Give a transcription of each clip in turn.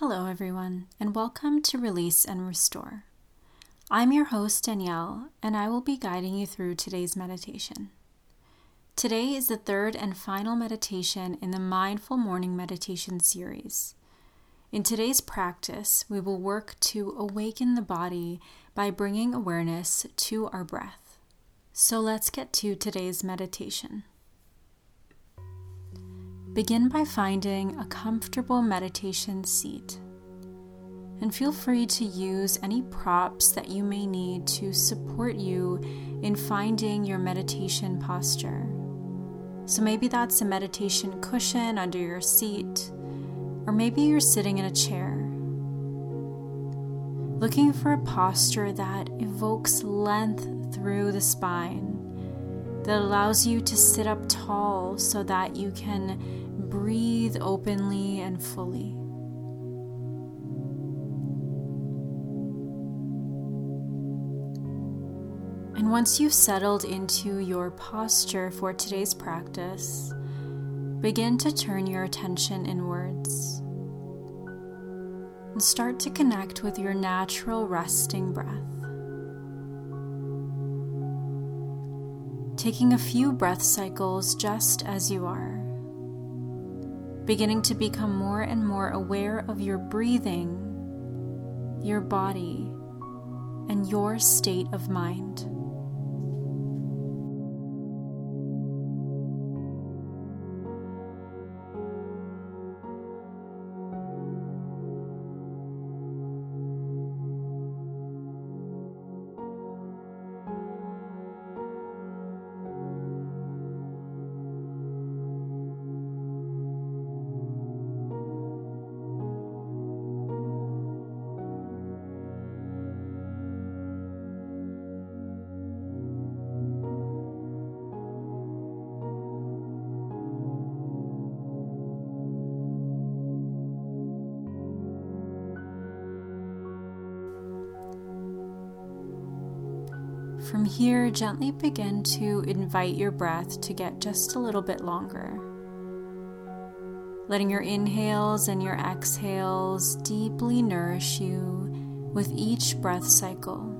Hello, everyone, and welcome to Release and Restore. I'm your host, Danielle, and I will be guiding you through today's meditation. Today is the third and final meditation in the Mindful Morning Meditation series. In today's practice, we will work to awaken the body by bringing awareness to our breath. So let's get to today's meditation. Begin by finding a comfortable meditation seat. And feel free to use any props that you may need to support you in finding your meditation posture. So maybe that's a meditation cushion under your seat, or maybe you're sitting in a chair. Looking for a posture that evokes length through the spine, that allows you to sit up tall so that you can breathe openly and fully. And once you've settled into your posture for today's practice, begin to turn your attention inwards and start to connect with your natural resting breath. Taking a few breath cycles just as you are beginning to become more and more aware of your breathing, your body, and your state of mind. From here, gently begin to invite your breath to get just a little bit longer. Letting your inhales and your exhales deeply nourish you with each breath cycle.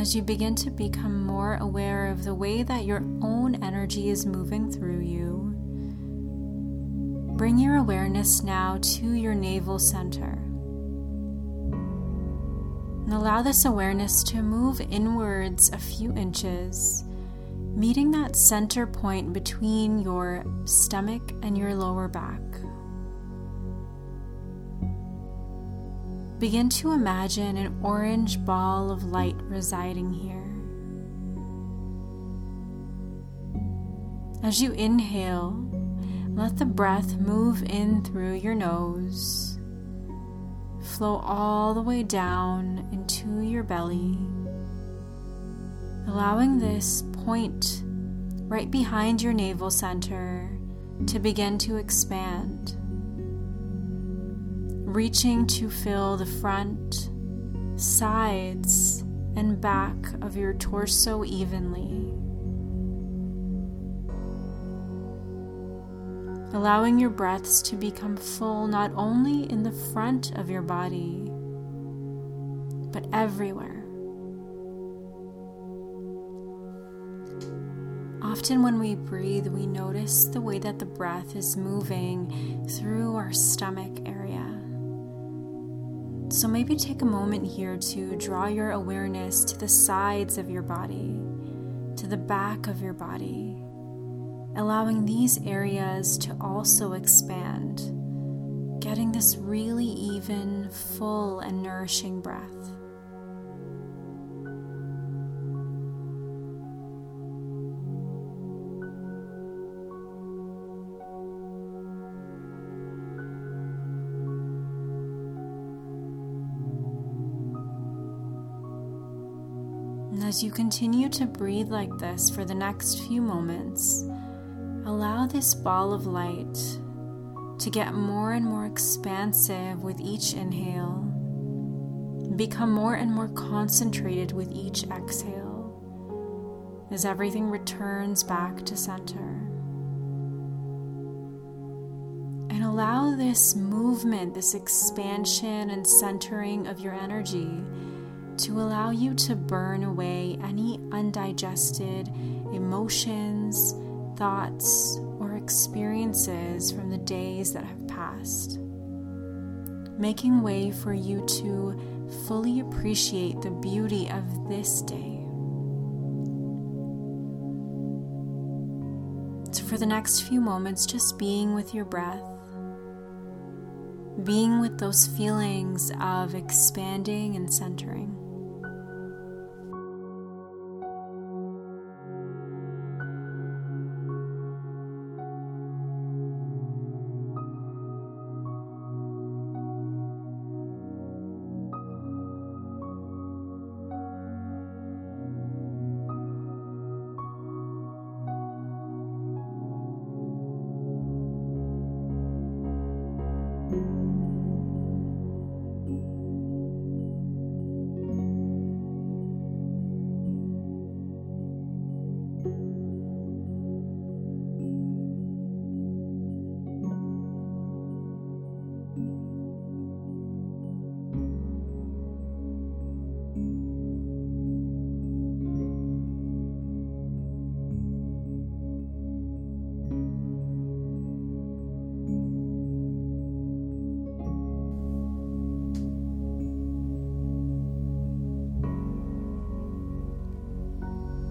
As you begin to become more aware of the way that your own energy is moving through you, bring your awareness now to your navel center. And allow this awareness to move inwards a few inches, meeting that center point between your stomach and your lower back. Begin to imagine an orange ball of light residing here. As you inhale, let the breath move in through your nose, flow all the way down into your belly, allowing this point right behind your navel center to begin to expand reaching to fill the front, sides, and back of your torso evenly. Allowing your breaths to become full not only in the front of your body, but everywhere. Often, when we breathe, we notice the way that the breath is moving through our stomach area. So maybe take a moment here to draw your awareness to the sides of your body, to the back of your body, allowing these areas to also expand, getting this really even, full, and nourishing breath. As you continue to breathe like this for the next few moments, allow this ball of light to get more and more expansive with each inhale, become more and more concentrated with each exhale as everything returns back to center. And allow this movement, this expansion and centering of your energy to allow you to burn away any undigested emotions, thoughts, or experiences from the days that have passed. Making way for you to fully appreciate the beauty of this day. So, for the next few moments, just being with your breath being with those feelings of expanding and centering.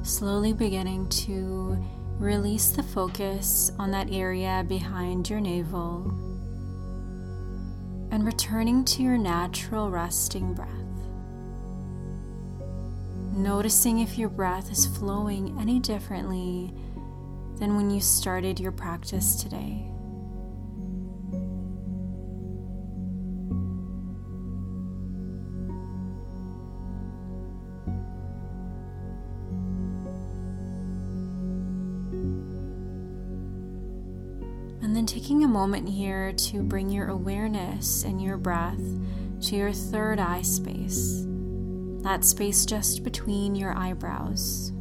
Slowly beginning to release the focus on that area behind your navel and returning to your natural resting breath. Noticing if your breath is flowing any differently than when you started your practice today. Taking a moment here to bring your awareness and your breath to your third eye space, that space just between your eyebrows.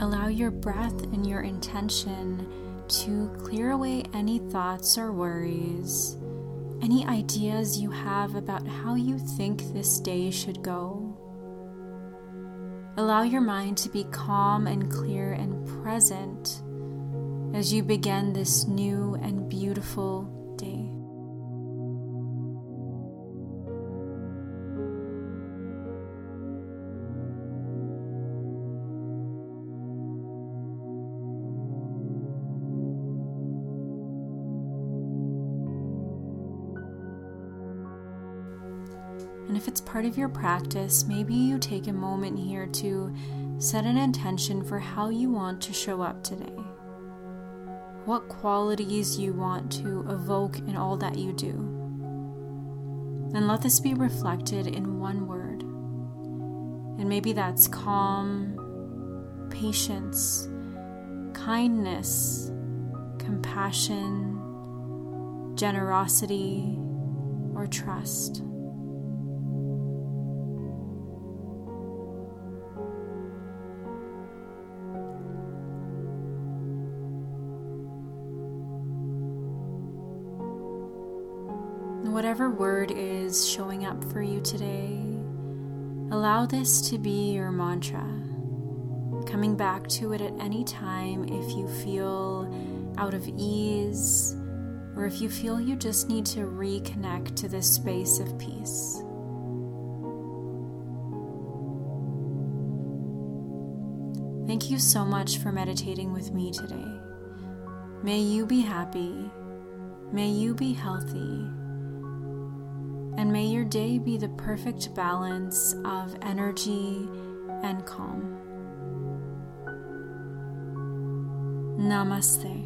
Allow your breath and your intention to clear away any thoughts or worries, any ideas you have about how you think this day should go. Allow your mind to be calm and clear and present as you begin this new and beautiful if it's part of your practice, maybe you take a moment here to set an intention for how you want to show up today. What qualities you want to evoke in all that you do. And let this be reflected in one word. And maybe that's calm, patience, kindness, compassion, generosity, or trust. Whatever word is showing up for you today, allow this to be your mantra. Coming back to it at any time if you feel out of ease or if you feel you just need to reconnect to this space of peace. Thank you so much for meditating with me today. May you be happy. May you be healthy and may your day be the perfect balance of energy and calm. Namaste.